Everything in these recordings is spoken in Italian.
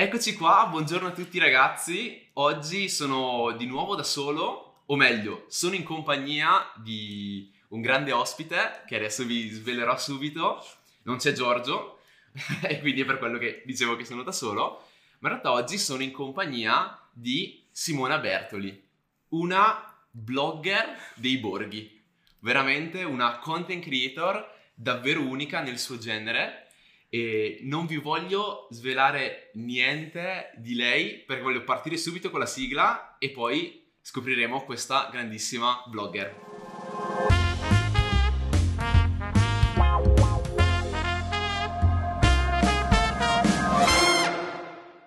Eccoci qua, buongiorno a tutti ragazzi. Oggi sono di nuovo da solo, o meglio, sono in compagnia di un grande ospite che adesso vi svelerò subito. Non c'è Giorgio e quindi è per quello che dicevo che sono da solo, ma in realtà oggi sono in compagnia di Simona Bertoli, una blogger dei borghi, veramente una content creator davvero unica nel suo genere e non vi voglio svelare niente di lei perché voglio partire subito con la sigla e poi scopriremo questa grandissima blogger.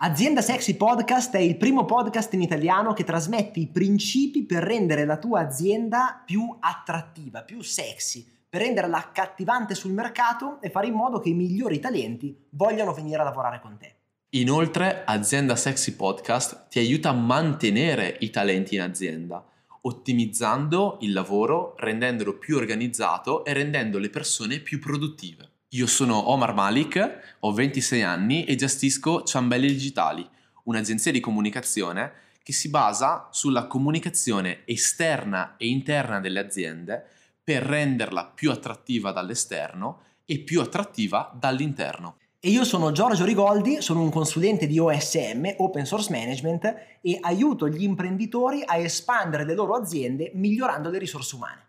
Azienda Sexy Podcast è il primo podcast in italiano che trasmette i principi per rendere la tua azienda più attrattiva, più sexy, per renderla accattivante sul mercato e fare in modo che i migliori talenti vogliano venire a lavorare con te. Inoltre, Azienda Sexy Podcast ti aiuta a mantenere i talenti in azienda, ottimizzando il lavoro, rendendolo più organizzato e rendendo le persone più produttive. Io sono Omar Malik, ho 26 anni e gestisco Ciambelli Digitali, un'agenzia di comunicazione che si basa sulla comunicazione esterna e interna delle aziende per renderla più attrattiva dall'esterno e più attrattiva dall'interno. E io sono Giorgio Rigoldi, sono un consulente di OSM, Open Source Management, e aiuto gli imprenditori a espandere le loro aziende migliorando le risorse umane.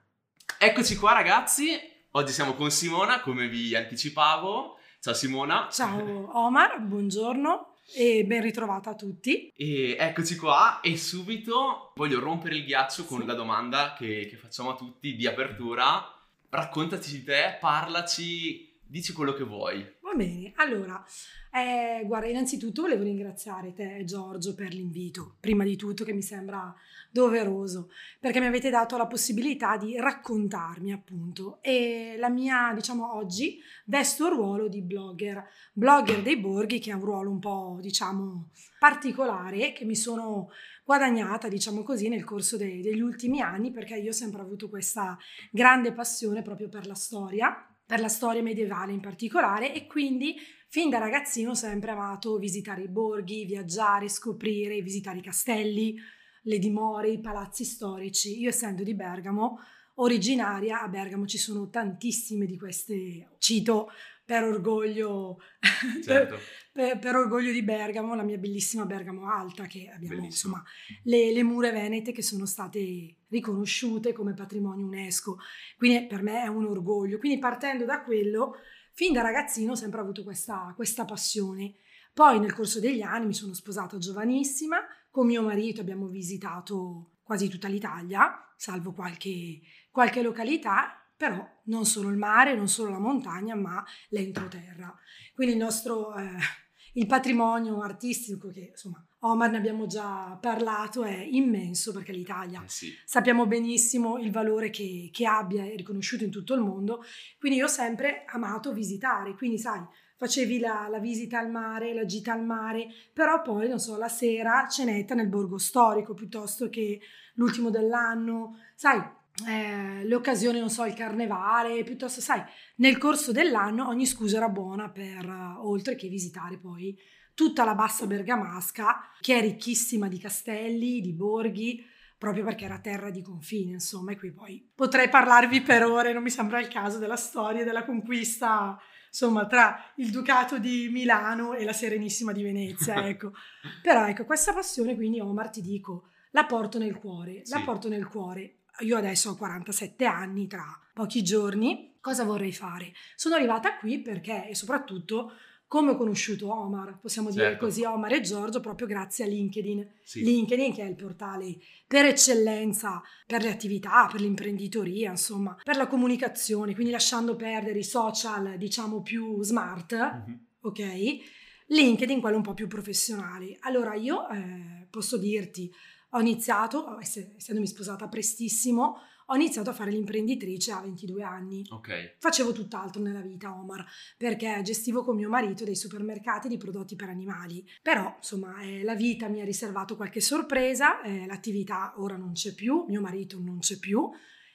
Eccoci qua ragazzi, Oggi siamo con Simona, come vi anticipavo. Ciao Simona. Ciao Omar, buongiorno e ben ritrovata a tutti. E eccoci qua e subito voglio rompere il ghiaccio con sì. la domanda che, che facciamo a tutti di apertura. Raccontaci di te, parlaci, dici quello che vuoi. Va bene, allora, eh, guarda, innanzitutto volevo ringraziare te Giorgio per l'invito, prima di tutto che mi sembra doveroso, perché mi avete dato la possibilità di raccontarmi appunto e la mia, diciamo oggi, vesto il ruolo di blogger, blogger dei borghi che è un ruolo un po', diciamo, particolare che mi sono guadagnata, diciamo così, nel corso dei, degli ultimi anni perché io ho sempre avuto questa grande passione proprio per la storia per la storia medievale in particolare e quindi fin da ragazzino ho sempre amato visitare i borghi, viaggiare, scoprire, visitare i castelli, le dimore, i palazzi storici. Io essendo di Bergamo, originaria, a Bergamo ci sono tantissime di queste, cito per orgoglio, certo. per, per, orgoglio di Bergamo, la mia bellissima Bergamo Alta, che abbiamo Bellissimo. insomma le, le, mura venete che sono state riconosciute come patrimonio UNESCO, quindi per me è un orgoglio. Quindi partendo da quello, fin da ragazzino ho sempre avuto questa, questa passione. Poi nel corso degli anni mi sono sposata giovanissima, con mio marito abbiamo visitato quasi tutta l'Italia, salvo qualche, qualche località però non solo il mare, non solo la montagna, ma l'entroterra. Quindi il nostro eh, il patrimonio artistico, che insomma Omar ne abbiamo già parlato, è immenso perché l'Italia eh sì. sappiamo benissimo il valore che, che abbia, è riconosciuto in tutto il mondo. Quindi io ho sempre amato visitare, quindi sai, facevi la, la, visita al mare, la gita al mare, però poi, non so, la sera cenetta nel borgo storico piuttosto che l'ultimo dell'anno, sai, eh, le occasioni, non so, il carnevale, piuttosto, sai, nel corso dell'anno ogni scusa era buona per, uh, oltre che visitare poi tutta la bassa bergamasca, che è ricchissima di castelli, di borghi, proprio perché era terra di confine, insomma, e qui poi potrei parlarvi per ore, non mi sembra il caso della storia della conquista, insomma, tra il Ducato di Milano e la Serenissima di Venezia, ecco. Però ecco, questa passione, quindi Omar, ti dico, la porto nel cuore, sì. la porto nel cuore io adesso ho 47 anni, tra pochi giorni, cosa vorrei fare? Sono arrivata qui perché, e soprattutto, come ho conosciuto Omar, possiamo dire certo. così, Omar e Giorgio, proprio grazie a LinkedIn. Sì. LinkedIn che è il portale per eccellenza per le attività, per l'imprenditoria, insomma, per la comunicazione, quindi lasciando perdere i social, diciamo, più smart, mm-hmm. ok? LinkedIn, quello un po' più professionale. Allora io eh, posso dirti, ho iniziato, essendomi sposata prestissimo, ho iniziato a fare l'imprenditrice a 22 anni. Ok. Facevo tutt'altro nella vita, Omar, perché gestivo con mio marito dei supermercati di prodotti per animali. Però, insomma, eh, la vita mi ha riservato qualche sorpresa, eh, l'attività ora non c'è più, mio marito non c'è più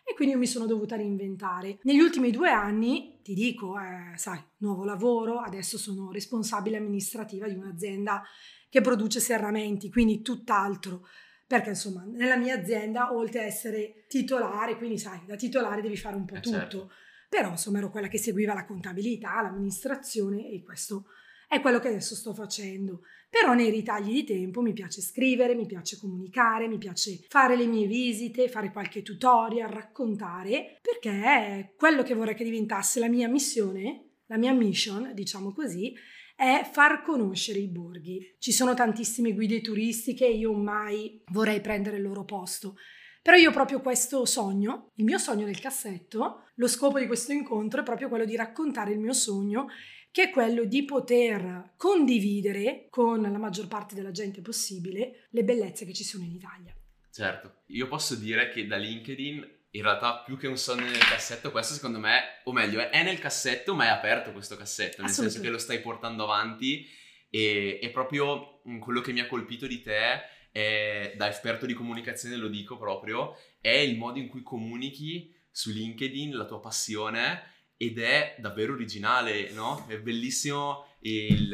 e quindi io mi sono dovuta reinventare. Negli ultimi due anni, ti dico, eh, sai, nuovo lavoro, adesso sono responsabile amministrativa di un'azienda che produce serramenti, quindi tutt'altro perché insomma nella mia azienda oltre a essere titolare, quindi sai, da titolare devi fare un po' Eh, tutto, certo. però insomma ero quella che seguiva la contabilità, l'amministrazione e questo è quello che adesso sto facendo. Però nei ritagli di tempo mi piace scrivere, mi piace comunicare, mi piace fare le mie visite, fare qualche tutorial, raccontare, perché è quello che vorrei che diventasse la mia missione, la mia mission, diciamo così, è far conoscere i borghi. Ci sono tantissime guide turistiche e io mai vorrei prendere il loro posto. Però io ho proprio questo sogno, il mio sogno nel cassetto, lo scopo di questo incontro è proprio quello di raccontare il mio sogno, che è quello di poter condividere con la maggior parte della gente possibile le bellezze che ci sono in Italia. Certo, io posso dire che da LinkedIn in realtà più che un sogno nel cassetto, questo secondo me, o meglio, è nel cassetto ma è aperto questo cassetto, nel senso che lo stai portando avanti e è proprio quello che mi ha colpito di te, è, da esperto di comunicazione lo dico proprio, è il modo in cui comunichi su LinkedIn la tua passione ed è davvero originale, no? È bellissimo il-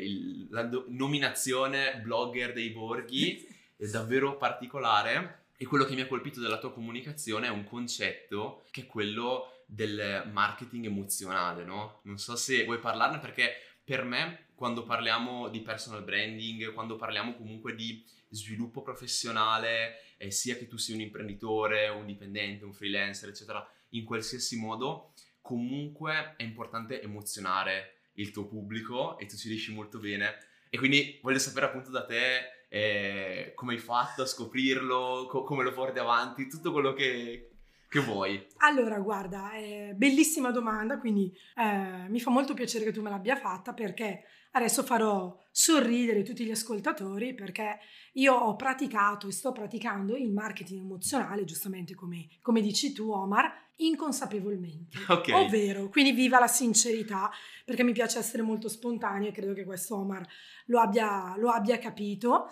il- la do- nominazione blogger dei borghi, è davvero particolare e quello che mi ha colpito della tua comunicazione è un concetto che è quello del marketing emozionale, no? Non so se vuoi parlarne perché per me quando parliamo di personal branding, quando parliamo comunque di sviluppo professionale, eh, sia che tu sia un imprenditore, un dipendente, un freelancer, eccetera, in qualsiasi modo, comunque è importante emozionare il tuo pubblico e tu ci riesci molto bene. E quindi voglio sapere appunto da te eh, come hai fatto a scoprirlo, co- come lo porti avanti, tutto quello che, che vuoi. Allora, guarda, è bellissima domanda, quindi eh, mi fa molto piacere che tu me l'abbia fatta perché adesso farò sorridere tutti gli ascoltatori perché io ho praticato e sto praticando il marketing emozionale, giustamente come, come dici tu, Omar, inconsapevolmente. Ok. Ovvero, quindi viva la sincerità, perché mi piace essere molto spontanea e credo che questo Omar lo abbia, lo abbia capito.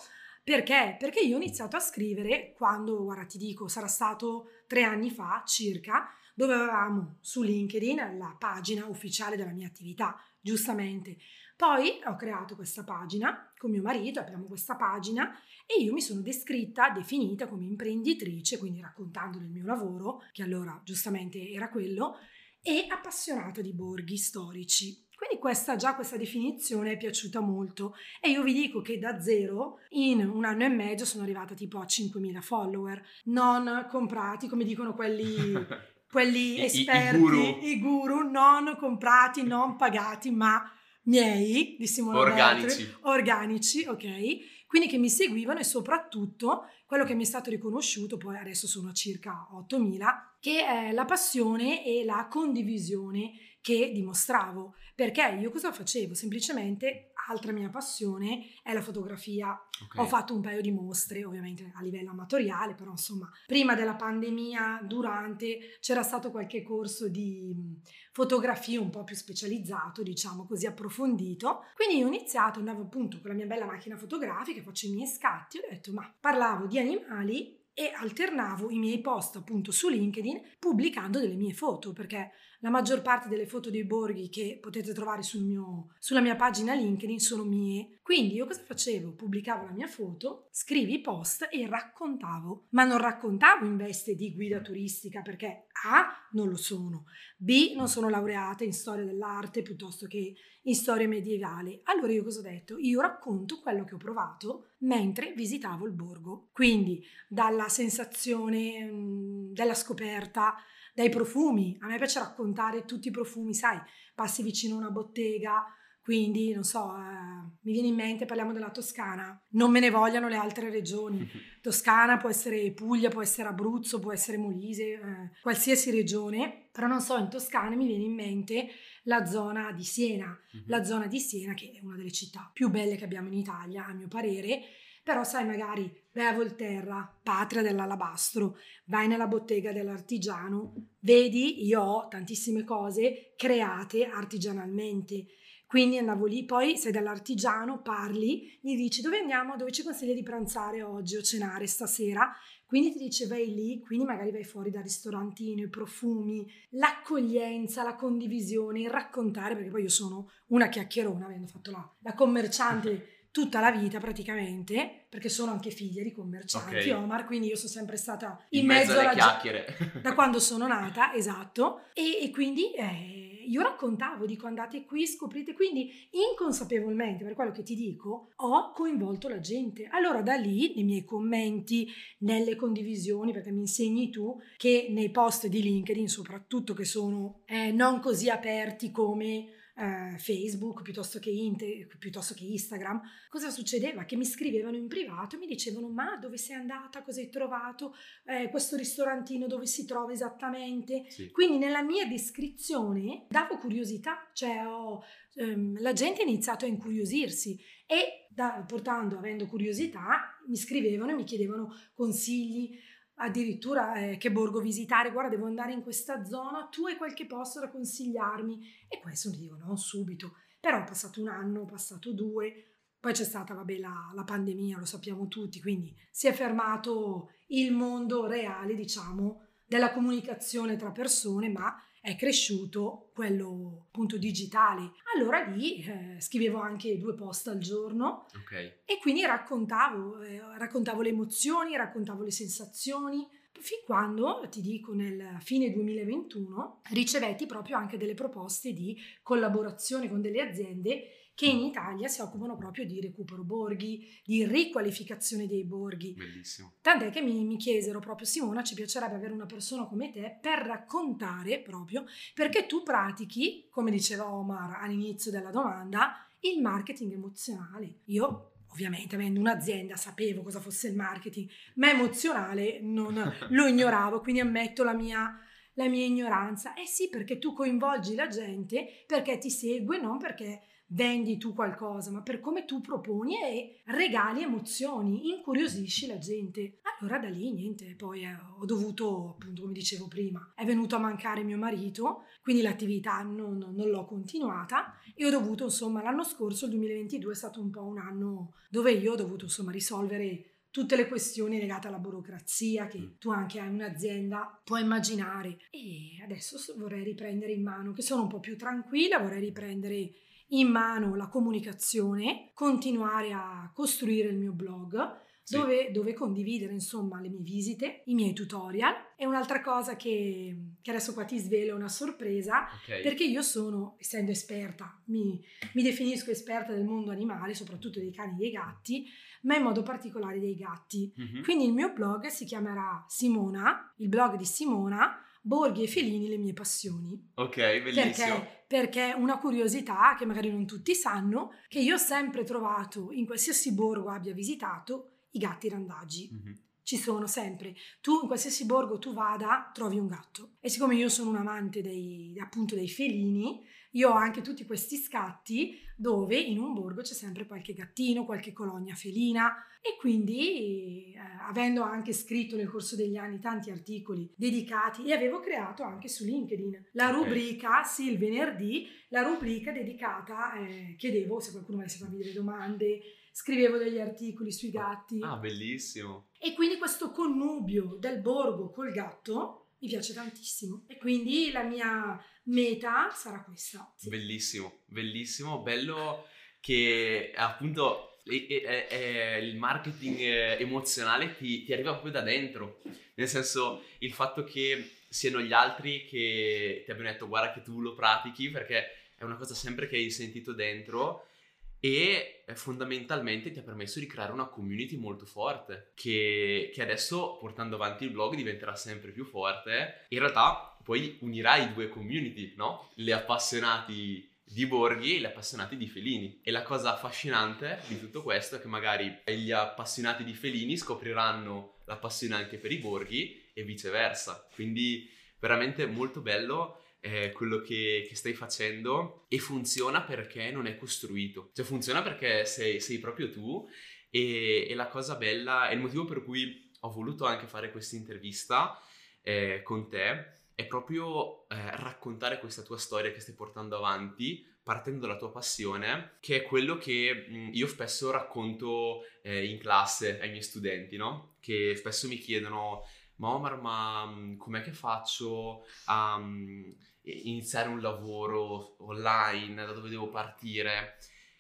Perché? Perché io ho iniziato a scrivere quando, guarda, ti dico, sarà stato tre anni fa circa, dove avevamo su LinkedIn la pagina ufficiale della mia attività, giustamente. Poi ho creato questa pagina con mio marito, abbiamo questa pagina e io mi sono descritta, definita come imprenditrice, quindi raccontando del mio lavoro, che allora giustamente era quello, e appassionata di borghi storici. Quindi questa, già questa definizione è piaciuta molto. E io vi dico che da zero in un anno e mezzo sono arrivata tipo a 5.000 follower, non comprati come dicono quelli, quelli I- i- i esperti, guru. i guru, non comprati, non pagati, ma miei di Simone Organici. Bertoli, organici, ok? Quindi che mi seguivano e soprattutto quello che mi è stato riconosciuto, poi adesso sono a circa 8.000, che è la passione e la condivisione che dimostravo. Perché io cosa facevo? Semplicemente, altra mia passione è la fotografia. Ok. Ho fatto un paio di mostre, ovviamente a livello amatoriale, però insomma, prima della pandemia, durante, c'era stato qualche corso di mh, fotografia un po' più specializzato, diciamo così approfondito. Quindi ho iniziato, andavo appunto con la mia bella macchina fotografica, faccio i miei scatti, ho detto, ma parlavo di animali e alternavo i miei post appunto su LinkedIn pubblicando delle mie foto, perché la maggior parte delle foto dei borghi che potete trovare sul mio- sulla mia pagina LinkedIn sono mie. Quindi io cosa facevo? Pubblicavo la mia foto, scrivi i post e raccontavo, ma non raccontavo in veste di guida turistica perché A non lo sono, B non sono laureata in storia dell'arte piuttosto che in storia medievale. Allora io cosa ho detto? Io racconto quello che ho provato mentre visitavo il borgo. Quindi dalla sensazione mm, della scoperta, dai profumi. A me piace raccontare tutti i profumi, sai, passi vicino a una bottega, quindi non so, eh, mi viene in mente, parliamo della Toscana, non me ne vogliano le altre regioni. Toscana può essere Puglia, può essere Abruzzo, può essere Molise, eh, qualsiasi regione, però non so, in Toscana mi viene in mente la zona di Siena, Mhm. la zona di Siena che è una delle città più belle che abbiamo in Italia, a mio parere, però sai magari vai a Volterra, patria dell'alabastro, vai nella bottega dell'artigiano, vedi io ho tantissime cose create artigianalmente. Quindi andavo lì, poi sei dall'artigiano, parli, gli dici dove andiamo, dove ci consigli di pranzare oggi o cenare stasera. Quindi ti dice vai lì, quindi magari vai fuori dal ristorantino, i profumi, l'accoglienza, la condivisione, il raccontare, perché poi io sono una chiacchierona, avendo fatto la, la commerciante tutta la vita praticamente, perché sono anche figlia di commercianti, Ok. Omar, quindi io sono sempre stata In, mezzo, alle alla ge- chiacchiere. da quando sono nata, esatto, e, e quindi eh, io raccontavo, dico andate qui, scoprite, quindi inconsapevolmente, per quello che ti dico, ho coinvolto la gente. Allora da lì, nei miei commenti, nelle condivisioni, perché mi insegni tu, che nei post di LinkedIn soprattutto, che sono eh, non così aperti come eh, Facebook piuttosto che, Inte- piuttosto che Instagram, cosa succedeva? Che mi scrivevano in privato e mi dicevano ma dove sei andata, cosa hai trovato, eh, questo ristorantino dove si trova esattamente. Sì. Quindi nella mia descrizione davo curiosità, cioè ho, ehm, la gente ha iniziato a incuriosirsi e da- portando, avendo curiosità, mi scrivevano e mi chiedevano consigli, addirittura eh, che borgo visitare, guarda devo andare in questa zona, tu hai qualche posto da consigliarmi? E questo dico non subito, però è passato un anno, passato due, poi c'è stata vabbè la, la pandemia, lo sappiamo tutti, quindi si è fermato il mondo reale, diciamo, della comunicazione tra persone, ma è cresciuto quello appunto digitale. Allora lì eh, scrivevo anche due post al giorno Ok. e quindi raccontavo, eh, raccontavo le emozioni, raccontavo le sensazioni, fin quando, ti dico, nel fine 2021 ricevetti proprio anche delle proposte di collaborazione con delle aziende che in Italia si occupano proprio di recupero borghi, di riqualificazione dei borghi. Bellissimo. Tant'è che mi, mi chiesero proprio Simona, ci piacerebbe avere una persona come te per raccontare proprio, perché tu pratichi, come diceva Omar all'inizio della domanda, il marketing emozionale. Io ovviamente avendo un'azienda sapevo cosa fosse il marketing, ma emozionale non, lo ignoravo, quindi ammetto la mia, la mia ignoranza. Eh sì, perché tu coinvolgi la gente perché ti segue, non perché vendi tu qualcosa, ma per come tu proponi e regali emozioni, incuriosisci la gente. Allora da lì niente, poi eh, ho dovuto, appunto come dicevo prima, è venuto a mancare mio marito, quindi l'attività non, non l'ho continuata e ho dovuto, insomma, l'anno scorso, il 2022, è stato un po' un anno dove io ho dovuto, insomma, risolvere tutte le questioni legate alla burocrazia che tu anche hai un'azienda puoi immaginare e adesso so- vorrei riprendere in mano che sono un po' più tranquilla vorrei riprendere in mano la comunicazione continuare a costruire il mio blog Sì. dove, dove condividere insomma le mie visite i miei tutorial e un'altra cosa che, che adesso qua ti svelo è una sorpresa Ok. perché io sono, essendo esperta, mi, mi definisco esperta del mondo animale, soprattutto dei cani e dei gatti, ma in modo particolare dei gatti. Mhm. Quindi il mio blog si chiamerà Simona, il blog di Simona, Borghi e Felini, le mie passioni. Ok, bellissimo. Perché? Perché una curiosità che magari non tutti sanno, che io ho sempre trovato in qualsiasi borgo abbia visitato, i gatti randaggi Mhm. ci sono sempre. Tu in qualsiasi borgo tu vada, trovi un gatto. E siccome io sono un amante dei, appunto dei felini, io ho anche tutti questi scatti dove in un borgo c'è sempre qualche gattino, qualche colonia felina e quindi avendo anche scritto nel corso degli anni tanti articoli dedicati e avevo creato anche su LinkedIn la rubrica, sì, il venerdì, la rubrica dedicata, eh, chiedevo se qualcuno avesse farmi delle domande, scrivevo degli articoli sui gatti. Ah, bellissimo. E quindi questo connubio del borgo col gatto mi piace tantissimo. E quindi la mia meta sarà questa. Sì. Bellissimo, bellissimo, bello che appunto e- e il marketing eh, emozionale ti, ti arriva proprio da dentro, nel senso il fatto che siano gli altri che ti abbiano detto guarda che tu lo pratichi perché è una cosa sempre che hai sentito dentro e eh, fondamentalmente ti ha permesso di creare una community molto forte che, che adesso portando avanti il blog diventerà sempre più forte in realtà poi unirai due community no? le appassionati di borghi e gli appassionati di felini e la cosa affascinante di tutto questo è che magari gli appassionati di felini scopriranno la passione anche per i borghi e viceversa. Quindi veramente molto bello eh, quello che, che stai facendo. E funziona perché non è costruito, cioè funziona perché sei, sei proprio tu. E, e la cosa bella, è il motivo per cui ho voluto anche fare questa intervista eh, con te, è proprio eh, raccontare questa tua storia che stai portando avanti partendo dalla tua passione, che è quello che mh, io spesso racconto eh, in classe ai miei studenti, no? Che spesso mi chiedono, ma Omar, ma mh, com'è che faccio a mh, iniziare un lavoro online, da dove devo partire?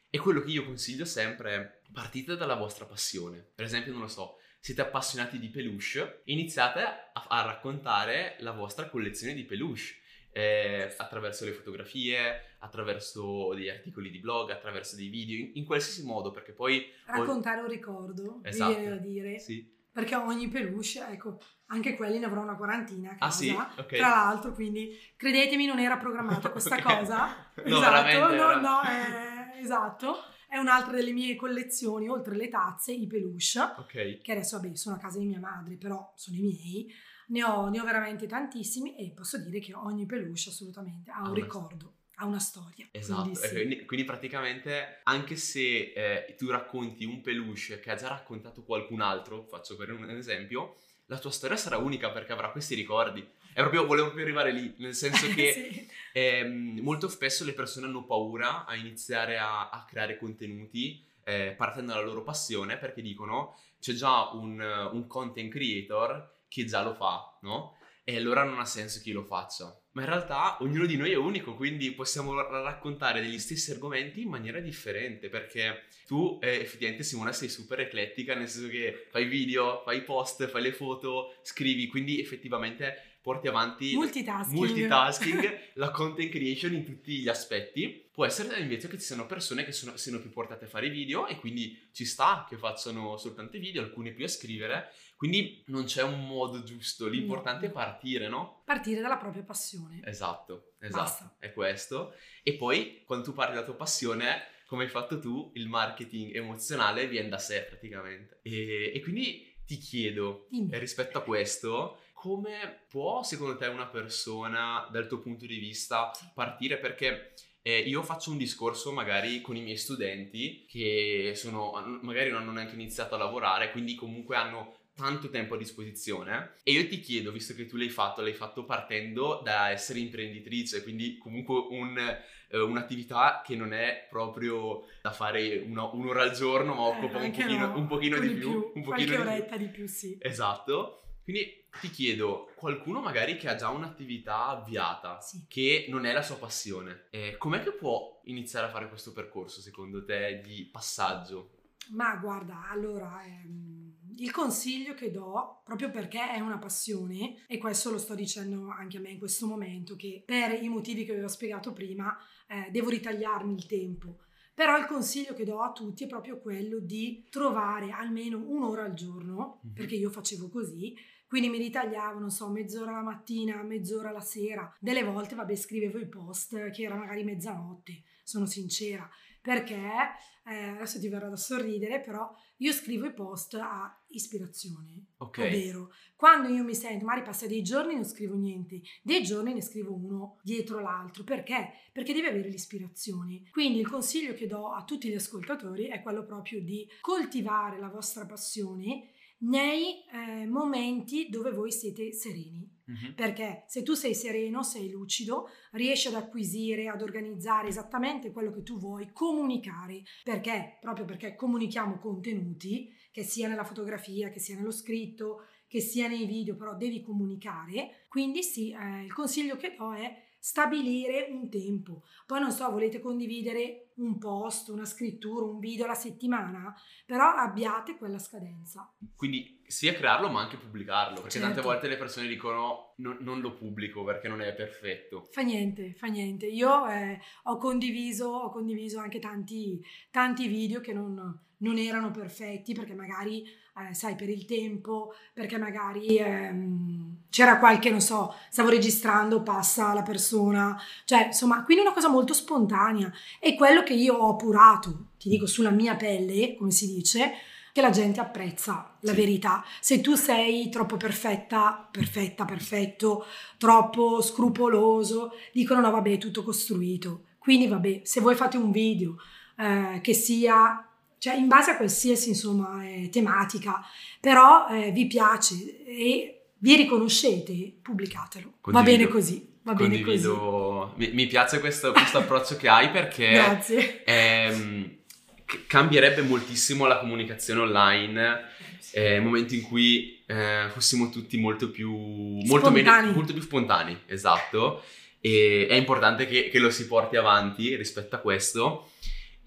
E quello che io consiglio sempre è partite dalla vostra passione. Per esempio, non lo so, siete appassionati di peluche, iniziate a, a raccontare la vostra collezione di peluche. Eh, attraverso le fotografie, attraverso degli articoli di blog, attraverso dei video, in, in qualsiasi modo, perché poi... Raccontare un ricordo, Esatto. viene da dire. Sì. Perché ogni peluche, ecco, anche quelli ne avrò una quarantina a casa. Ah sì? Ok. Tra l'altro, quindi credetemi, non era programmata questa Ok. cosa. No, esatto, no, no, è- esatto. È un'altra delle mie collezioni, oltre le tazze, i peluche, Ok. che adesso, vabbè, sono a casa di mia madre, però sono i miei. Ne ho, ne ho veramente tantissimi e posso dire che ogni peluche assolutamente ha un ricordo, ha una storia. Esatto, Quindi e sì. quindi, quindi praticamente anche se eh, tu racconti un peluche che ha già raccontato qualcun altro, faccio per un esempio, la tua storia sarà unica perché avrà questi ricordi. È proprio, volevo proprio arrivare lì, nel senso che Sì. ehm, molto spesso le persone hanno paura a iniziare a, a creare contenuti eh, partendo dalla loro passione perché dicono c'è già un, un content creator che già lo fa, no? E allora non ha senso che io lo faccia. Ma in realtà ognuno di noi è unico, quindi possiamo ra- raccontare degli stessi argomenti in maniera differente, perché tu eh, effettivamente Simona sei super eclettica, nel senso che fai video, fai post, fai le foto, scrivi, quindi effettivamente porti avanti Multitasking. multitasking, la content creation in tutti gli aspetti. Può essere invece che ci siano persone che sono, siano più portate a fare video e quindi ci sta che facciano soltanto video, alcune più a scrivere. Quindi non c'è un modo giusto, l'importante No. è partire, no? Partire dalla propria passione. Esatto, esatto, Basta. è questo. E poi quando tu parli della tua passione, come hai fatto tu, il marketing emozionale viene da sé praticamente. E, e quindi ti chiedo, Dimmi. rispetto a questo, come può secondo te una persona, dal tuo punto di vista, partire? Perché eh, io faccio un discorso magari con i miei studenti che sono, magari non hanno neanche iniziato a lavorare, quindi comunque hanno tanto tempo a disposizione e io ti chiedo, visto che tu l'hai fatto, l'hai fatto partendo da essere imprenditrice, quindi comunque un, eh, un'attività che non è proprio da fare una- un'ora al giorno, ma occupa Eh, un pochino, no, un pochino un di più, un qualche pochino di più. oretta di più, sì. Esatto. Quindi ti chiedo, qualcuno magari che ha già un'attività avviata, Sì. che non è la sua passione, eh, com'è che può iniziare a fare questo percorso secondo te di passaggio? Ma guarda, allora, ehm, il consiglio che do, proprio perché è una passione, e questo lo sto dicendo anche a me in questo momento, che per i motivi che vi ho spiegato prima, eh, devo ritagliarmi il tempo. Però il consiglio che do a tutti è proprio quello di trovare almeno un'ora al giorno, Mhm. perché io facevo così, quindi mi ritagliavo, non so, mezz'ora la mattina, mezz'ora la sera. Delle volte, vabbè, scrivevo i post che era magari mezzanotte, sono sincera, perché eh, adesso ti verrà da sorridere, però io scrivo i post a ispirazione. Ok. Ovvero, quando io mi sento, magari passa dei giorni e non scrivo niente, dei giorni ne scrivo uno dietro l'altro. Perché? Perché devi avere l'ispirazione. Quindi il consiglio che do a tutti gli ascoltatori è quello proprio di coltivare la vostra passione nei eh, momenti dove voi siete sereni. Perché se tu sei sereno, sei lucido, riesci ad acquisire, ad organizzare esattamente quello che tu vuoi, comunicare. Perché? Proprio perché comunichiamo contenuti, che sia nella fotografia, che sia nello scritto, che sia nei video, però devi comunicare. Quindi sì, eh, il consiglio che do è stabilire un tempo. Poi non so, volete condividere un post, una scrittura, un video alla settimana, però abbiate quella scadenza. Quindi sia crearlo ma anche pubblicarlo, perché tante Certo. volte le persone dicono "No- non lo pubblico perché non è perfetto. Fa niente, fa niente. Io eh, ho, condiviso, ho condiviso anche tanti, tanti video che non, non erano perfetti perché magari, eh, sai, per il tempo, perché magari ehm, c'era qualche, non so, stavo registrando, passa la persona, cioè insomma, quindi una cosa molto spontanea. E quello che io ho appurato, ti dico, sulla mia pelle, come si dice, che la gente apprezza la Sì. verità. Se tu sei troppo perfetta, perfetta, perfetto, troppo scrupoloso, dicono no vabbè è tutto costruito. Quindi vabbè, se voi fate un video eh, che sia, cioè in base a qualsiasi insomma eh, tematica, però eh, vi piace e vi riconoscete, pubblicatelo. Va Condivido. bene così, va Va bene così. Condivido, mi, mi piace questo, questo approccio che hai perché ehm, cambierebbe moltissimo la comunicazione online eh, nel momento in cui eh, fossimo tutti molto più, molto, meno- Spontanei. molto più spontanei, esatto. E è importante che, che lo si porti avanti rispetto a questo.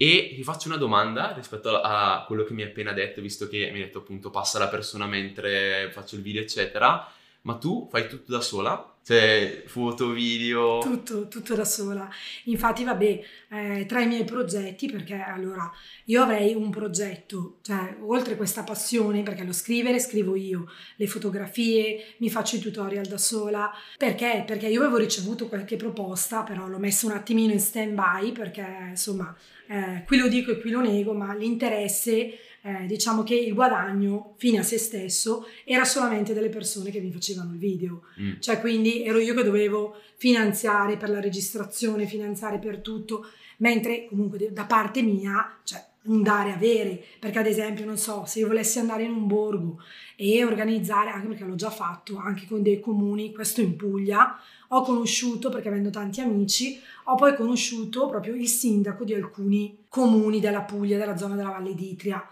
E ti faccio una domanda rispetto a, quello che mi hai appena detto, visto che mi hai detto appunto passa la persona mentre faccio il video, eccetera. Ma tu fai tutto da sola? Cioè, foto, video? Tutto, tutto da sola. Infatti, vabbè, eh, tra i miei progetti, perché allora io avrei un progetto, cioè oltre questa passione, perché lo scrivere scrivo io, le fotografie, mi faccio i tutorial da sola. Perché? Perché io avevo ricevuto qualche proposta, però l'ho messo un attimino in stand by, perché insomma, eh, qui lo dico e qui lo nego, ma l'interesse, eh, diciamo che il guadagno fine a se stesso era solamente delle persone che mi facevano il video. Mm. Cioè, quindi ero io che dovevo finanziare per la registrazione, finanziare per tutto, mentre comunque da parte mia, cioè un dare avere, perché ad esempio, non so, se io volessi andare in un borgo e organizzare, anche perché l'ho già fatto, anche con dei comuni, questo in Puglia, ho conosciuto, perché avendo tanti amici, ho poi conosciuto proprio il sindaco di alcuni comuni della Puglia, della zona della Valle d'Itria.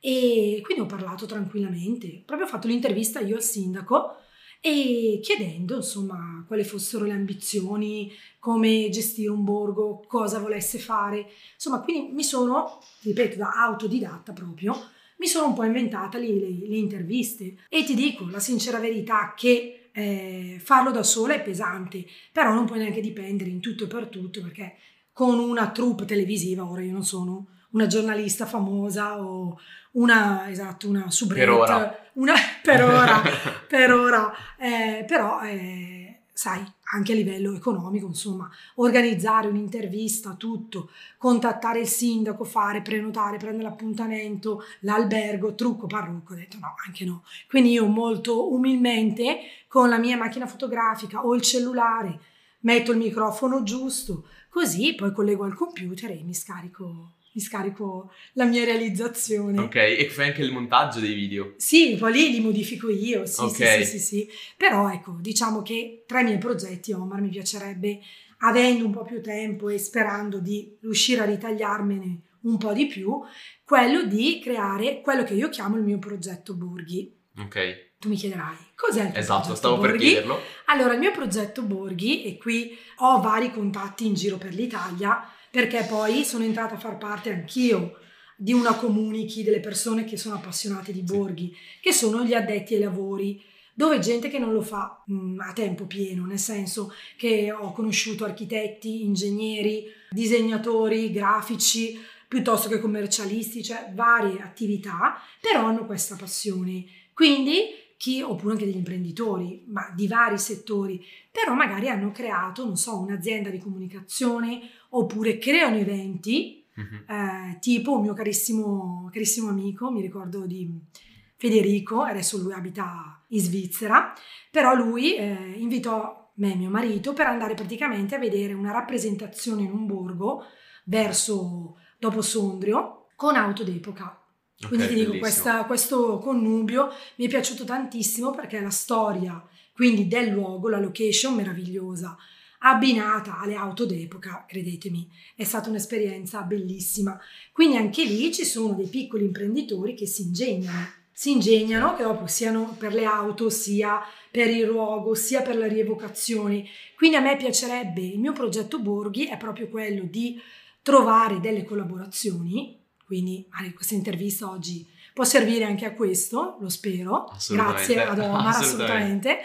E quindi ho parlato tranquillamente, proprio ho fatto l'intervista io al sindaco e chiedendo insomma quali fossero le ambizioni, come gestire un borgo, cosa volesse fare. Insomma, quindi mi sono, ripeto, da autodidatta proprio, mi sono un po' inventata le, le- le interviste e ti dico la sincera verità che eh, farlo da sola è pesante, però non puoi neanche dipendere in tutto e per tutto perché con una troupe televisiva, ora io non sono una giornalista famosa o una, esatto, una ora. Una, per ora, per ora, eh, però eh, sai, anche a livello economico, insomma, organizzare un'intervista, tutto, contattare il sindaco, fare, prenotare, prendere l'appuntamento, l'albergo, trucco, parrucco, ho detto no, anche no. Quindi io molto umilmente con la mia macchina fotografica o il cellulare metto il microfono giusto, così poi collego al computer e mi scarico, mi scarico la mia realizzazione. Ok, e fai anche il montaggio dei video. Sì, poi lì li modifico io, sì, Ok. sì, sì, sì, sì. Però ecco, diciamo che tra i miei progetti, Omar, mi piacerebbe, avendo un po' più tempo e sperando di riuscire a ritagliarmene un po' di più, quello di creare quello che io chiamo il mio progetto Borghi. Ok, Tu mi chiederai, cos'è il esatto, stavo per Borghi? chiederlo. Allora, il mio progetto Borghi, e qui ho vari contatti in giro per l'Italia, perché poi sono entrata a far parte anch'io di una community delle persone che sono appassionate di borghi, che sono gli addetti ai lavori, dove gente che non lo fa mh, a tempo pieno, nel senso che ho conosciuto architetti, ingegneri, disegnatori, grafici, piuttosto che commercialisti, cioè varie attività, però hanno questa passione. Quindi chi, oppure anche degli imprenditori, ma di vari settori, però magari hanno creato, non so, un'azienda di comunicazione oppure creano eventi, Mhm. eh, tipo un mio carissimo, carissimo amico, mi ricordo di Federico, adesso lui abita in Svizzera, però lui eh, invitò me e mio marito per andare praticamente a vedere una rappresentazione in un borgo verso dopo Sondrio con auto d'epoca. Quindi ti dico, questa- questo connubio mi è piaciuto tantissimo perché la storia, quindi del luogo, la location meravigliosa, abbinata alle auto d'epoca, credetemi, è stata un'esperienza bellissima. Quindi anche lì ci sono dei piccoli imprenditori che si ingegnano, si ingegnano che dopo siano per le auto, sia per il luogo, sia per la rievocazione. Quindi a me piacerebbe, il mio progetto Borghi è proprio quello di trovare delle collaborazioni, quindi magari questa intervista oggi può servire anche a questo, lo spero. Grazie ad Omar, Assolutamente. assolutamente.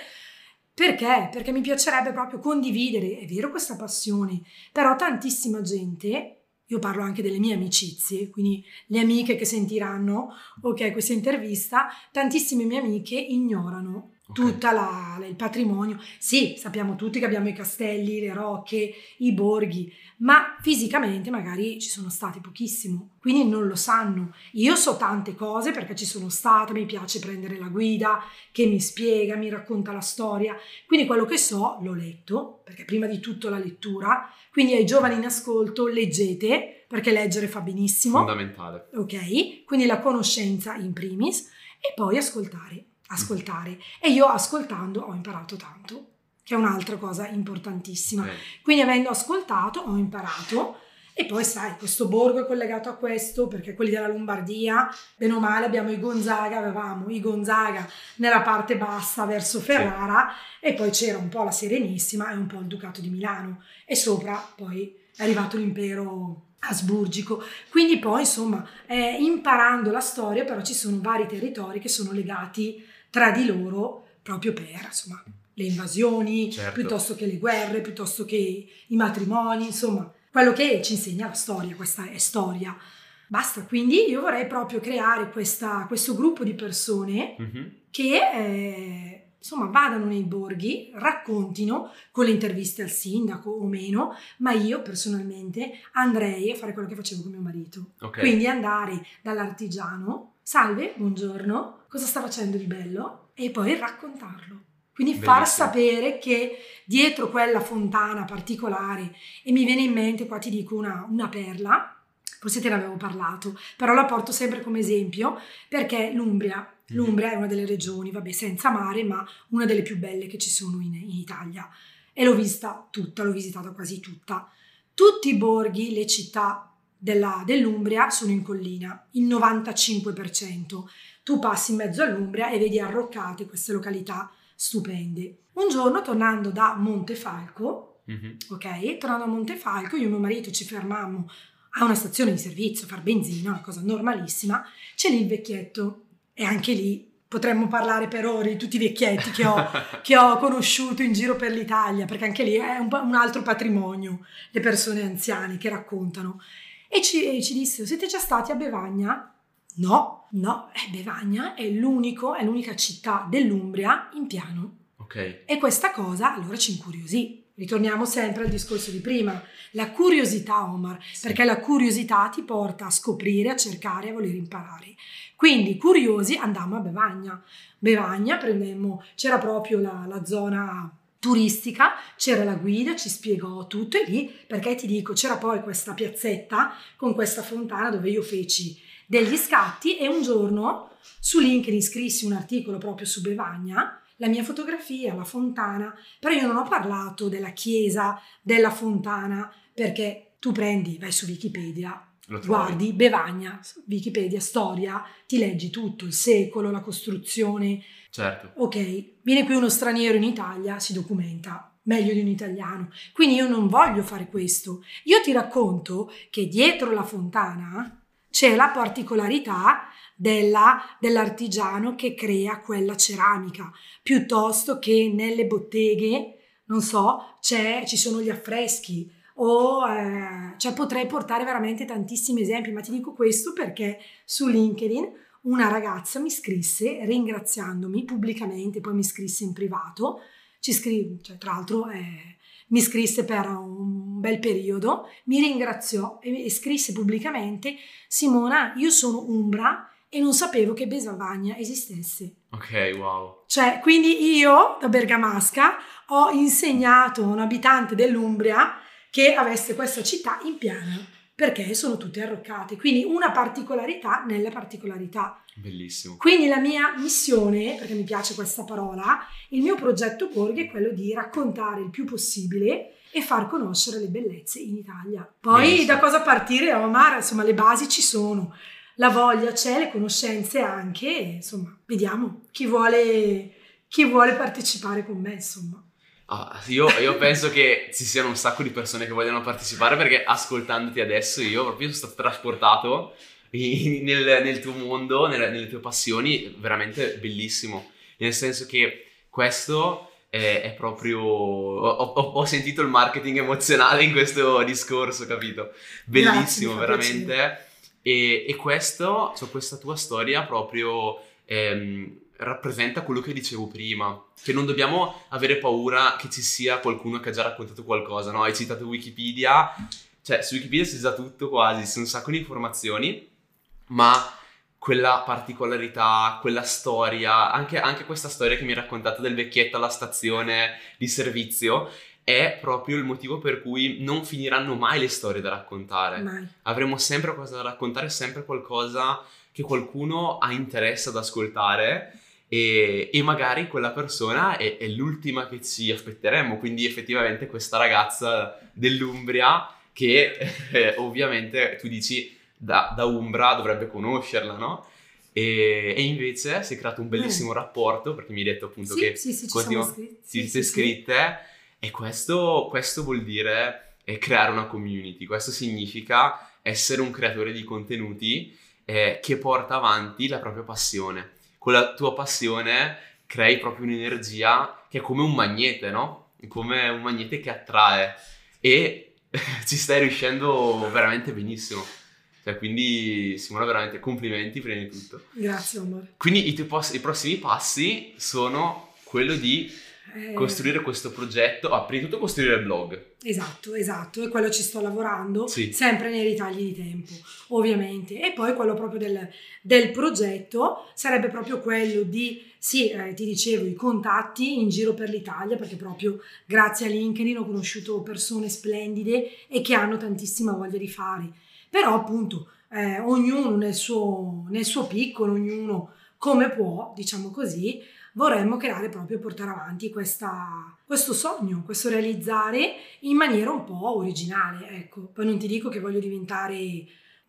Perché? Perché mi piacerebbe proprio condividere, è vero, questa passione, però tantissima gente, io parlo anche delle mie amicizie, quindi le amiche che sentiranno, ok, questa intervista, tantissime mie amiche ignorano La- il patrimonio. Sì, sappiamo tutti che abbiamo i castelli, le rocche, i borghi, ma fisicamente magari ci sono stati pochissimo, quindi non lo sanno. Io so tante cose perché ci sono stata, mi piace prendere la guida che mi spiega, mi racconta la storia, quindi quello che so l'ho letto, perché prima di tutto la lettura, quindi ai giovani in ascolto leggete, perché leggere fa benissimo, Fondamentale. ok? Quindi la conoscenza in primis e poi ascoltare, ascoltare. E io ascoltando ho imparato tanto. che è un'altra cosa importantissima. Ok. Quindi avendo ascoltato ho imparato e poi sai, questo borgo è collegato a questo perché quelli della Lombardia, bene o male abbiamo i Gonzaga, avevamo i Gonzaga nella parte bassa verso Ferrara e poi c'era un po' la Serenissima e un po' il Ducato di Milano e sopra poi è arrivato l'impero asburgico. Quindi poi insomma eh, imparando la storia però ci sono vari territori che sono legati tra di loro proprio per insomma le invasioni, Certo. piuttosto che le guerre, piuttosto che i matrimoni, insomma, quello che ci insegna la storia, questa è storia. Basta, quindi io vorrei proprio creare questa- questo gruppo di persone Mhm. che eh, insomma vadano nei borghi, raccontino con le interviste al sindaco o meno, ma io personalmente andrei a fare quello che facevo con mio marito. Ok. Quindi andare dall'artigiano, salve, buongiorno, cosa sta facendo di bello? E poi raccontarlo. Quindi far Bellissimo. sapere che dietro quella fontana particolare, e mi viene in mente, qua ti dico una, una perla, forse te ne avevo parlato, però la porto sempre come esempio perché l'Umbria, Mhm. l'Umbria è una delle regioni, vabbè, senza mare, ma una delle più belle che ci sono in, in Italia. E l'ho vista tutta, l'ho visitata quasi tutta. Tutti i borghi, le città della- dell'Umbria sono in collina, il 95%. Tu passi in mezzo all'Umbria e vedi arroccate queste località stupende. Un giorno, tornando da Montefalco, Mhm. ok? Tornando a Montefalco, io e mio marito ci fermammo a una stazione di servizio a far benzina, una cosa normalissima. C'è lì il vecchietto e anche lì potremmo parlare per ore di tutti i vecchietti che ho, che ho conosciuto in giro per l'Italia, perché anche lì è un, un altro patrimonio, le persone anziane che raccontano. E ci, e ci dissero, siete già stati a Bevagna? No, no, eh, Bevagna è l'unico, è l'unica città dell'Umbria in piano. Ok. E questa cosa allora ci incuriosì. Ritorniamo sempre al discorso di prima, la curiosità Omar, perché la curiosità ti porta a scoprire, a cercare, a voler imparare. Quindi curiosi andammo a Bevagna. Bevagna prendemmo, c'era proprio la, la zona turistica, c'era la guida, ci spiegò tutto e lì, perché ti dico, c'era poi questa piazzetta con questa fontana dove io feci degli scatti e un giorno su LinkedIn scrissi un articolo proprio su Bevagna la mia fotografia, la fontana, però io non ho parlato della chiesa, della fontana, perché tu prendi, vai su Wikipedia, guardi Bevagna, Wikipedia, storia, ti leggi tutto, il secolo, la costruzione, Certo. ok, viene qui uno straniero in Italia, si documenta meglio di un italiano, quindi io non voglio fare questo, io ti racconto che dietro la fontana c'è la particolarità della- dell'artigiano che crea quella ceramica, piuttosto che nelle botteghe, non so, ci sono gli affreschi. O eh, cioè potrei portare veramente tantissimi esempi, ma ti dico questo perché su LinkedIn una ragazza mi scrisse ringraziandomi pubblicamente, poi mi scrisse in privato, ci scri- cioè, tra l'altro eh, mi scrisse per un bel periodo, mi ringraziò e, e scrisse pubblicamente Simona, io sono Umbra e non sapevo che Besavagna esistesse. Ok, wow. Cioè, quindi io da bergamasca ho insegnato a un abitante dell'Umbria che avesse questa città in piano, perché sono tutte arroccate. Quindi una particolarità nelle particolarità. Bellissimo. Quindi la mia missione, perché mi piace questa parola, il mio progetto Borghi è quello di raccontare il più possibile e far conoscere le bellezze in Italia. Poi Benissimo. da cosa partire, Omar? Insomma, le basi ci sono, la voglia c'è, le conoscenze anche, insomma, vediamo chi vuole, chi vuole partecipare con me, insomma. Ah, io, io penso che ci siano un sacco di persone che vogliono partecipare perché ascoltandoti adesso io proprio sono stato trasportato in- nel, nel tuo mondo, nelle, nelle tue passioni, veramente bellissimo. Nel senso che questo è, è proprio... Ho, ho- ho sentito il marketing emozionale in questo discorso, capito? Bellissimo, Grazie, veramente. E, e questo, cioè questa tua storia proprio ehm, rappresenta quello che dicevo prima, che non dobbiamo avere paura che ci sia qualcuno che ha già raccontato qualcosa, no? Hai citato Wikipedia, cioè su Wikipedia si sa tutto quasi, ci sono un sacco di informazioni, ma quella particolarità, quella storia, anche, anche questa storia che mi hai raccontato del vecchietto alla stazione di servizio, è proprio il motivo per cui non finiranno mai le storie da raccontare Mai. avremo sempre qualcosa da raccontare, sempre qualcosa che qualcuno ha interesse ad ascoltare e, e magari quella persona è, è l'ultima che ci aspetteremmo, quindi effettivamente questa ragazza dell'Umbria che eh, ovviamente tu dici da, da, Umbra dovrebbe conoscerla, no? E, e, invece si è creato un bellissimo mm. rapporto perché mi hai detto appunto sì, che sì, sì, continua, ci sì, siete scritte e questo, questo vuol dire eh, creare una community, questo significa essere un creatore di contenuti eh, che porta avanti la propria passione. Con la tua passione crei proprio un'energia che è come un magnete, no? Come un magnete che attrae e ci stai riuscendo veramente benissimo. Cioè, quindi Simona, veramente complimenti prima di tutto. Grazie, amore. Quindi i, tuoi poss- i prossimi passi sono quello di. Costruire questo progetto, ah, prima di tutto costruire il blog. Esatto, esatto, e quello ci sto lavorando, sì. sempre nei ritagli di tempo, ovviamente. E poi quello proprio del, del progetto sarebbe proprio quello di, sì, eh, ti dicevo, i contatti in giro per l'Italia, perché proprio grazie a LinkedIn ho conosciuto persone splendide e che hanno tantissima voglia di fare. Però appunto eh, ognuno nel suo, nel suo piccolo, ognuno come può, diciamo così, vorremmo creare proprio portare avanti questa, questo sogno, questo realizzare in maniera un po' originale. Ecco, poi non ti dico che voglio diventare,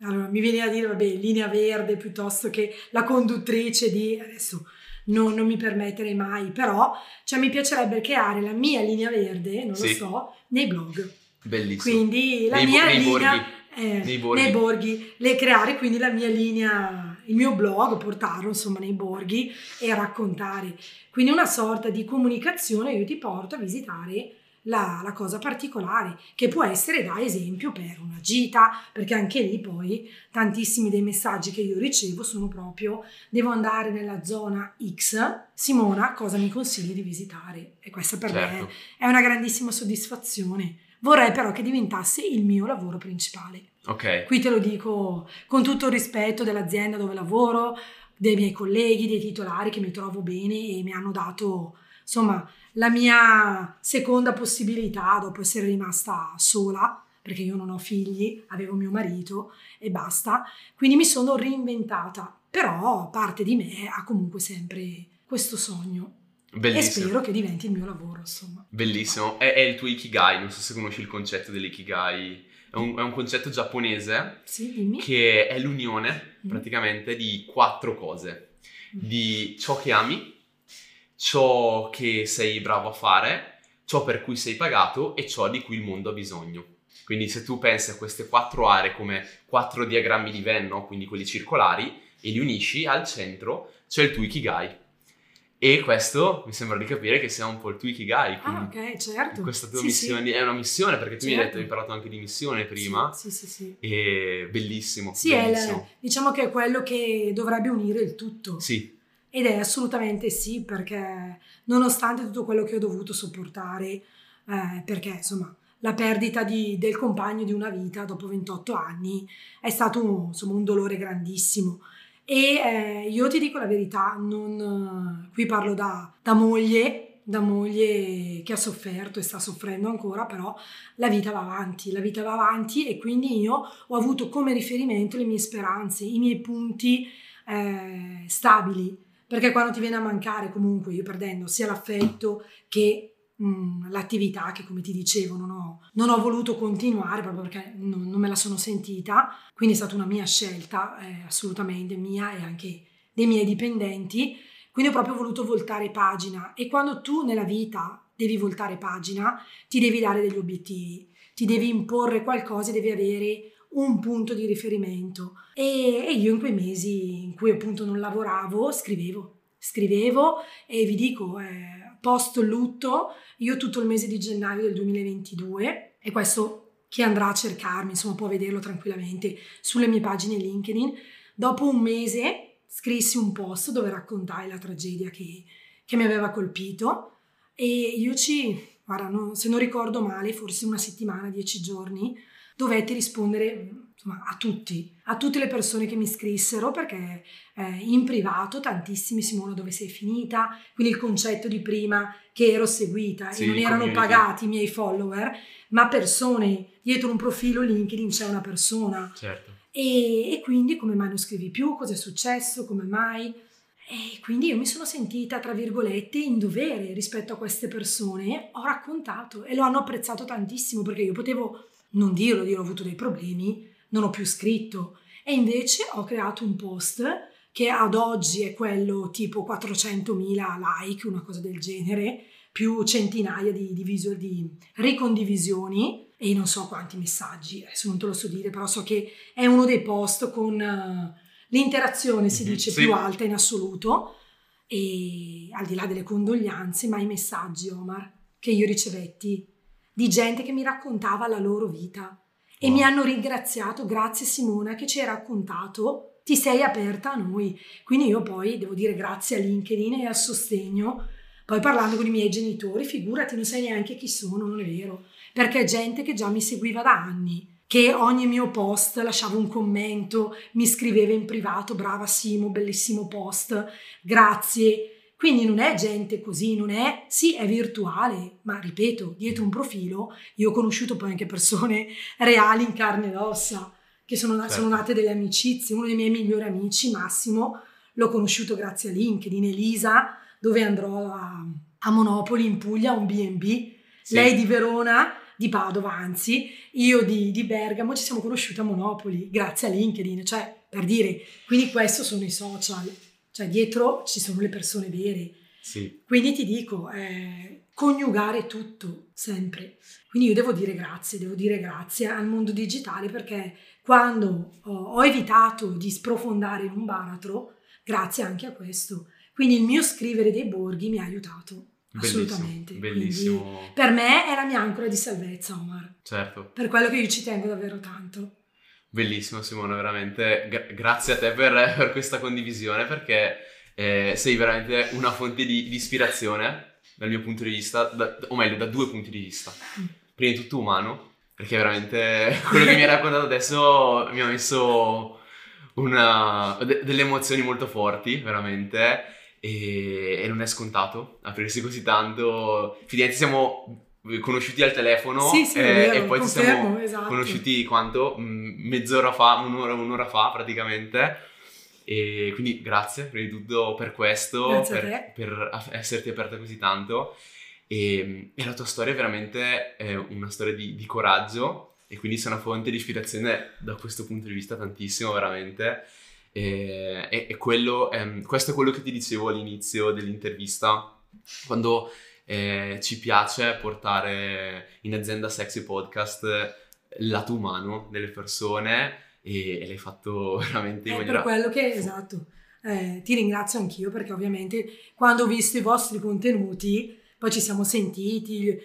allora mi viene a dire, vabbè, linea verde piuttosto che la conduttrice di adesso. Non, non mi permetterei mai, però cioè, mi piacerebbe creare la mia linea verde, non sì. lo so, nei blog. Bellissimo. Quindi la nei, mia nei linea borghi. Eh, nei, borghi. nei borghi, le creare quindi la mia linea il mio blog, portarlo insomma nei borghi e raccontare. Quindi una sorta di comunicazione, io ti porto a visitare la, la, cosa particolare, che può essere da esempio per una gita, perché anche lì poi tantissimi dei messaggi che io ricevo sono proprio devo andare nella zona X, Simona, cosa mi consigli di visitare? E questa per certo. me è una grandissima soddisfazione. Vorrei però che diventasse il mio lavoro principale. Ok. Qui te lo dico con tutto il rispetto dell'azienda dove lavoro, dei miei colleghi, dei titolari che mi trovo bene e mi hanno dato, insomma, la mia seconda possibilità dopo essere rimasta sola, perché io non ho figli, avevo mio marito e basta. Quindi mi sono reinventata, però parte di me ha comunque sempre questo sogno. Bellissimo. E spero che diventi il mio lavoro, insomma. Bellissimo. È, è il tuo Ikigai, non so se conosci il concetto dell'Ikigai. È un, è un concetto giapponese sì, che è l'unione mm. praticamente di quattro cose. Mm. Di ciò che ami, ciò che sei bravo a fare, ciò per cui sei pagato e ciò di cui il mondo ha bisogno. Quindi se tu pensi a queste quattro aree come quattro diagrammi di Venn, no? quindi quelli circolari, e li unisci al centro, c'è il tuo Ikigai e questo mi sembra di capire che sia un po' il tuo Ikigai. Ah, ok, certo. Questa tua sì, missione sì. è una missione perché tu certo. mi hai detto, Certo. hai parlato anche di missione prima. Sì, sì, sì. E bellissimo. Sì, bellissimo. è diciamo che è quello che dovrebbe unire il tutto. Sì, Ed è assolutamente sì, perché nonostante tutto quello che ho dovuto sopportare, eh, perché insomma la perdita di- del compagno di una vita dopo 28 anni è stato un, insomma, un dolore grandissimo. E eh, io ti dico la verità, non, qui parlo da, da moglie, da moglie che ha sofferto e sta soffrendo ancora, però la vita va avanti, la vita va avanti e quindi io ho avuto come riferimento le mie speranze, i miei punti eh, stabili, perché quando ti viene a mancare comunque io perdendo sia l'affetto che mh, l'attività che come ti dicevo non ho, non ho voluto continuare proprio perché non, non me la sono sentita, quindi è stata una mia scelta eh, assolutamente mia e anche dei miei dipendenti, quindi ho proprio voluto voltare pagina. E quando tu nella vita devi voltare pagina ti devi dare degli obiettivi, ti devi imporre qualcosa devi avere un punto di riferimento. E, e io in quei mesi in cui appunto non lavoravo scrivevo, scrivevo e vi dico eh, post lutto io tutto il mese di gennaio del 2022 e questo chi andrà a cercarmi insomma può vederlo tranquillamente sulle mie pagine LinkedIn. Dopo un mese scrissi un post dove raccontai la tragedia che, che mi aveva colpito e io ci, guarda, non- se non ricordo male, forse una settimana, dieci giorni, dovetti rispondere insomma, a tutti, a tutte le persone che mi scrissero perché eh, in privato tantissimi Simona dove sei finita, quindi il concetto di prima che ero seguita Sì, e non erano community. pagati i miei follower, ma persone, dietro un profilo LinkedIn c'è una persona certo. e, e quindi come mai non scrivi più, cosa è successo, come mai? E quindi io mi sono sentita, tra virgolette, in dovere rispetto a queste persone. Ho raccontato e lo hanno apprezzato tantissimo perché io potevo non dirlo, dire ho avuto dei problemi, non ho più scritto. E invece ho creato un post che ad oggi è quello tipo 400.000 like, una cosa del genere, più centinaia di, di, visual, di ricondivisioni e non so quanti messaggi, adesso non te lo so dire, però so che è uno dei post con uh, l'interazione, si mhm, dice, sì. più alta in assoluto e al di là delle condoglianze, ma i messaggi, Omar, che io ricevetti di gente che mi raccontava la loro vita e wow. mi hanno ringraziato, grazie Simona che ci hai raccontato ti sei aperta a noi. Quindi io poi devo dire grazie a LinkedIn e al sostegno, poi parlando con i miei genitori, figurati, non sai neanche chi sono, non è vero, perché è gente che già mi seguiva da anni che ogni mio post lasciava un commento, mi scriveva in privato, brava Simo, bellissimo post, grazie. Quindi non è gente così, non è, sì, è virtuale, ma ripeto, dietro un profilo, io ho conosciuto poi anche persone reali in carne ed ossa che sono, certo. sono nate delle amicizie. Uno dei miei migliori amici, Massimo, l'ho conosciuto grazie a LinkedIn, Elisa, dove andrò a, a Monopoli in Puglia, un B&B. Sì. Lei di Verona, di Padova anzi, io di, di, Bergamo, ci siamo conosciuti a Monopoli grazie a LinkedIn, cioè per dire, quindi questo sono i social, cioè dietro ci sono le persone vere. Sì. Quindi ti dico, eh, coniugare tutto sempre. Quindi io devo dire grazie, devo dire grazie al mondo digitale perché quando ho evitato di sprofondare in un baratro, grazie anche a questo. Quindi il mio scrivere dei borghi mi ha aiutato. Bellissimo, assolutamente. Bellissimo. Quindi, per me è la mia ancora di salvezza, Omar. Certo. Per quello che io ci tengo davvero tanto. Bellissimo Simone, veramente Gra- grazie a te per, per, questa condivisione perché eh, sei veramente una fonte di, di, ispirazione dal mio punto di vista, da, o meglio da due punti di vista. Prima di tutto umano, perché veramente quello che mi hai raccontato adesso mi ha messo una, de- delle emozioni molto forti, veramente, e, e, non è scontato aprirsi così tanto. Finalmente siamo conosciuti al telefono sì, sì, eh, vero, e poi confermo, ci siamo esatto. conosciuti quanto? Mezz'ora fa, un'ora, un'ora fa praticamente. E quindi grazie prima di tutto per questo, per, per esserti aperta così tanto. E, e, la tua storia è veramente è una storia di, di, coraggio e quindi sei una fonte di ispirazione da questo punto di vista tantissimo, veramente. E, e, e quello, ehm, questo è quello che ti dicevo all'inizio dell'intervista, quando eh, ci piace portare in azienda Sexy Podcast il lato umano delle persone e, l'hai fatto veramente in è maniera... per quello che, esatto, eh, ti ringrazio anch'io perché ovviamente quando ho visto i vostri contenuti poi ci siamo sentiti, eh,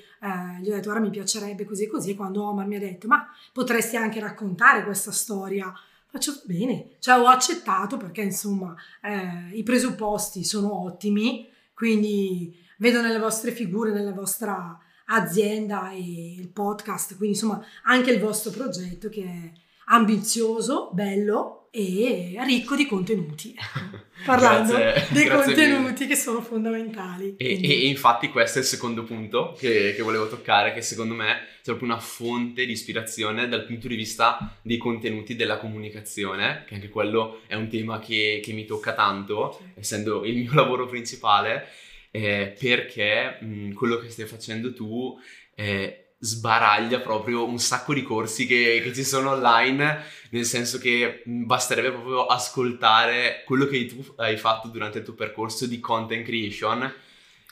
gli ho detto ora mi piacerebbe così e così, e quando Omar mi ha detto ma potresti anche raccontare questa storia, faccio bene, cioè ho accettato perché insomma eh, i presupposti sono ottimi, quindi vedo nelle vostre figure, nella vostra azienda e il podcast, quindi insomma anche il vostro progetto che è ambizioso, bello, e ricco di contenuti. Parlando grazie, dei grazie contenuti mille. che sono fondamentali. E, e, infatti questo è il secondo punto che, che, volevo toccare, che secondo me è proprio una fonte di ispirazione dal punto di vista dei contenuti della comunicazione, che anche quello è un tema che, che mi tocca tanto, sì. essendo il mio lavoro principale, eh, perché mh, quello che stai facendo tu... Eh, sbaraglia proprio un sacco di corsi che, che, ci sono online, nel senso che basterebbe proprio ascoltare quello che tu hai fatto durante il tuo percorso di content creation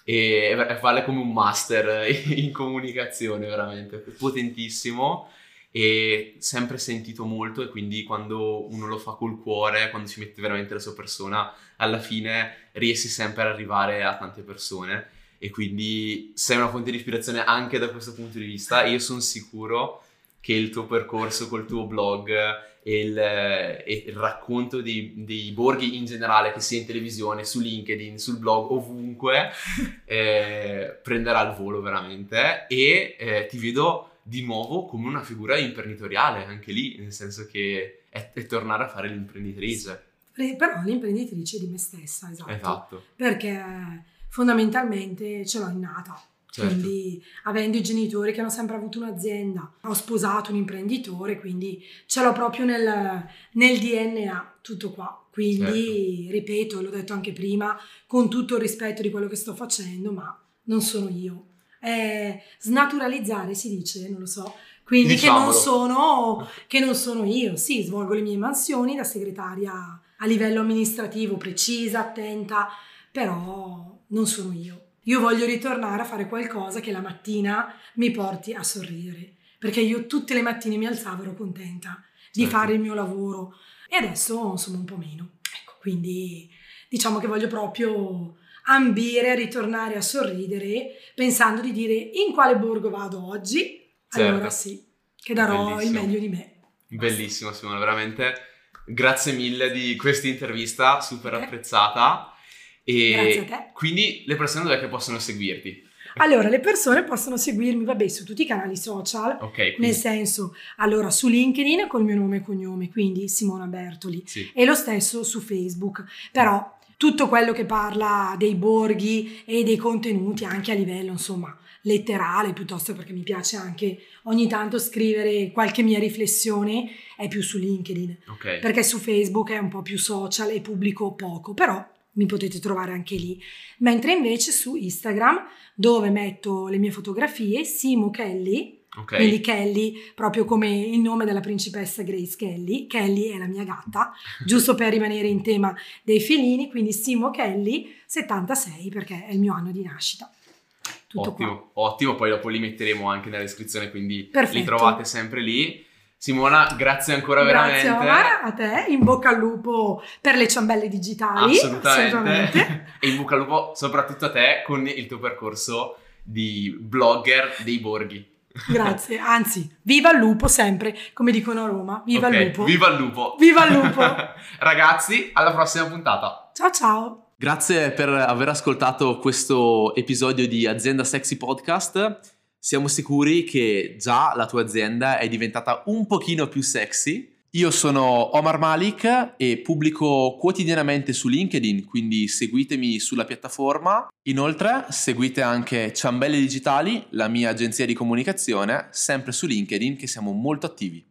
e farle come un master in comunicazione, veramente potentissimo e sempre sentito molto e quindi quando uno lo fa col cuore, quando ci mette veramente la sua persona, alla fine riesci sempre ad arrivare a tante persone e quindi sei una fonte di ispirazione anche da questo punto di vista. Io sono sicuro che il tuo percorso col tuo blog e il, e il racconto dei, dei, borghi in generale, che sia in televisione, su LinkedIn, sul blog, ovunque, eh, prenderà il volo veramente e eh, ti vedo di nuovo come una figura imprenditoriale anche lì, nel senso che è, è tornare a fare l'imprenditrice. Però l'imprenditrice di me stessa, esatto. Esatto. Perché fondamentalmente ce l'ho innata. Certo. Quindi, avendo i genitori che hanno sempre avuto un'azienda, ho sposato un imprenditore, quindi ce l'ho proprio nel, nel DNA, tutto qua. Quindi, Certo. ripeto, l'ho detto anche prima, con tutto il rispetto di quello che sto facendo, ma non sono io. È snaturalizzare, si dice, non lo so. Quindi che non, sono, che non sono io. Sì, svolgo le mie mansioni da segretaria a livello amministrativo, precisa, attenta, però non sono io. Io voglio ritornare a fare qualcosa che la mattina mi porti a sorridere, perché io tutte le mattine mi alzavo ero contenta di Certo. fare il mio lavoro e adesso insomma un po' meno. Ecco, quindi diciamo che voglio proprio ambire a ritornare a sorridere pensando di dire in quale borgo vado oggi, Certo. allora sì, che darò Bellissimo. il meglio di me. Bellissimo Simona, veramente grazie mille di questa intervista, super Ok. apprezzata. E Grazie a te. quindi le persone dove che possono seguirti? Allora, le persone possono seguirmi, vabbè, su tutti i canali social, Ok, quindi nel senso, allora su LinkedIn col mio nome e cognome, quindi Simona Bertoli, sì. e lo stesso su Facebook. Però tutto quello che parla dei borghi e dei contenuti anche a livello, insomma, letterale, piuttosto perché mi piace anche ogni tanto scrivere qualche mia riflessione, è più su LinkedIn, Ok. perché su Facebook è un po' più social e pubblico poco, però mi potete trovare anche lì. Mentre invece su Instagram, dove metto le mie fotografie, Simo Kelly, ok. quindi Kelly, proprio come il nome della principessa Grace Kelly. Kelly è la mia gatta, giusto per rimanere in tema dei felini, quindi Simo Kelly 76 perché è il mio anno di nascita. Tutto qua. Ottimo, ottimo, poi dopo li metteremo anche nella descrizione, quindi Perfetto. li trovate sempre lì. Simona, grazie ancora Grazie veramente. Omar, a te, in bocca al lupo per le ciambelle digitali. Assolutamente. assolutamente. e in bocca al lupo soprattutto a te con il tuo percorso di blogger dei borghi. Grazie, anzi, viva il lupo sempre, come dicono a Roma, viva Ok, il lupo. Viva il lupo! Viva il lupo! Ragazzi, alla prossima puntata. Ciao ciao! Grazie per aver ascoltato questo episodio di Azienda Sexy Podcast. Siamo sicuri che già la tua azienda è diventata un pochino più sexy. Io sono Omar Malik e pubblico quotidianamente su LinkedIn, quindi seguitemi sulla piattaforma. Inoltre seguite anche Ciambelle Digitali, la mia agenzia di comunicazione, sempre su LinkedIn che siamo molto attivi.